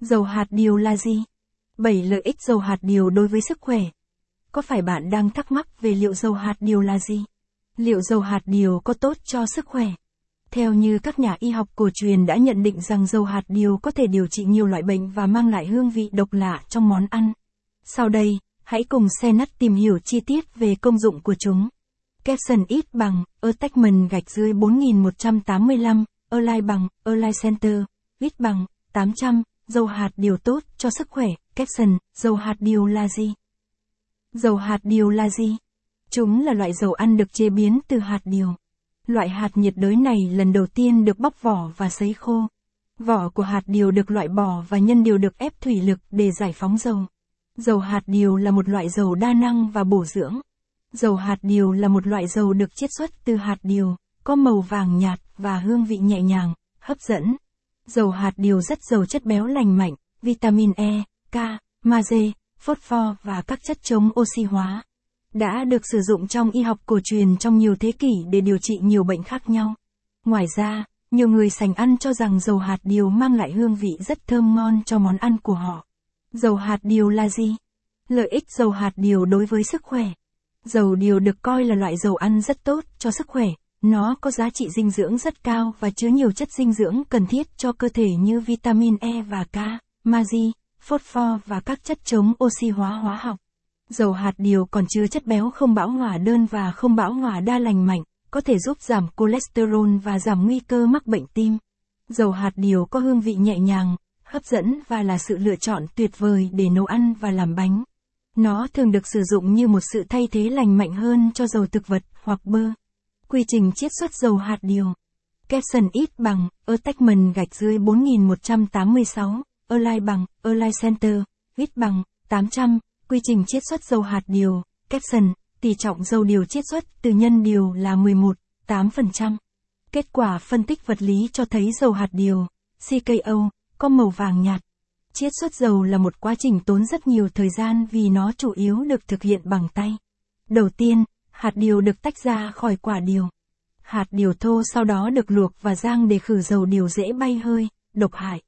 Dầu hạt điều là gì? 7 lợi ích dầu hạt điều đối với sức khỏe. Có phải bạn đang thắc mắc về liệu dầu hạt điều là gì? Liệu dầu hạt điều có tốt cho sức khỏe? Theo như các nhà y học cổ truyền đã nhận định rằng dầu hạt điều có thể điều trị nhiều loại bệnh và mang lại hương vị độc lạ trong món ăn. Sau đây, hãy cùng xe nắt tìm hiểu chi tiết về công dụng của chúng. Capson ít bằng, attachment gạch dưới 4185, Align bằng, Align Center, ít bằng, 800, dầu hạt điều tốt cho sức khỏe, caption, dầu hạt điều là gì? Dầu hạt điều là gì? Chúng là loại dầu ăn được chế biến từ hạt điều. Loại hạt nhiệt đới này lần đầu tiên được bóc vỏ và sấy khô. Vỏ của hạt điều được loại bỏ và nhân điều được ép thủy lực để giải phóng dầu. Dầu hạt điều là một loại dầu đa năng và bổ dưỡng. Dầu hạt điều là một loại dầu được chiết xuất từ hạt điều, có màu vàng nhạt và hương vị nhẹ nhàng, hấp dẫn. Dầu hạt điều rất giàu chất béo lành mạnh, vitamin E, K, magie, phosphor và các chất chống oxy hóa. Đã được sử dụng trong y học cổ truyền trong nhiều thế kỷ để điều trị nhiều bệnh khác nhau. Ngoài ra, nhiều người sành ăn cho rằng dầu hạt điều mang lại hương vị rất thơm ngon cho món ăn của họ. Dầu hạt điều là gì? Lợi ích dầu hạt điều đối với sức khỏe. Dầu điều được coi là loại dầu ăn rất tốt cho sức khỏe, nó có giá trị dinh dưỡng rất cao và chứa nhiều chất dinh dưỡng cần thiết cho cơ thể như vitamin E và K, magie, phosphor và các chất chống oxy hóa hóa học. Dầu hạt điều còn chứa chất béo không bão hòa đơn và không bão hòa đa lành mạnh, có thể giúp giảm cholesterol và giảm nguy cơ mắc bệnh tim. Dầu hạt điều có hương vị nhẹ nhàng, hấp dẫn và là sự lựa chọn tuyệt vời để nấu ăn và làm bánh. Nó thường được sử dụng như một sự thay thế lành mạnh hơn cho dầu thực vật hoặc bơ. Quy trình chiết xuất dầu hạt điều. Capson ít bằng, attachment gạch dưới 4186, Align bằng, Align Center, ít bằng, 800, quy trình chiết xuất dầu hạt điều, Capson, tỷ trọng dầu điều chiết xuất từ nhân điều là 11, 8%. Kết quả phân tích vật lý cho thấy dầu hạt điều, CKO, có màu vàng nhạt. Chiết xuất dầu là một quá trình tốn rất nhiều thời gian vì nó chủ yếu được thực hiện bằng tay. Đầu tiên, hạt điều được tách ra khỏi quả điều. Hạt điều thô sau đó được luộc và rang để khử dầu điều dễ bay hơi, độc hại.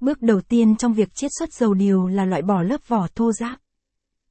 Bước đầu tiên trong việc chiết xuất dầu điều là loại bỏ lớp vỏ thô ráp.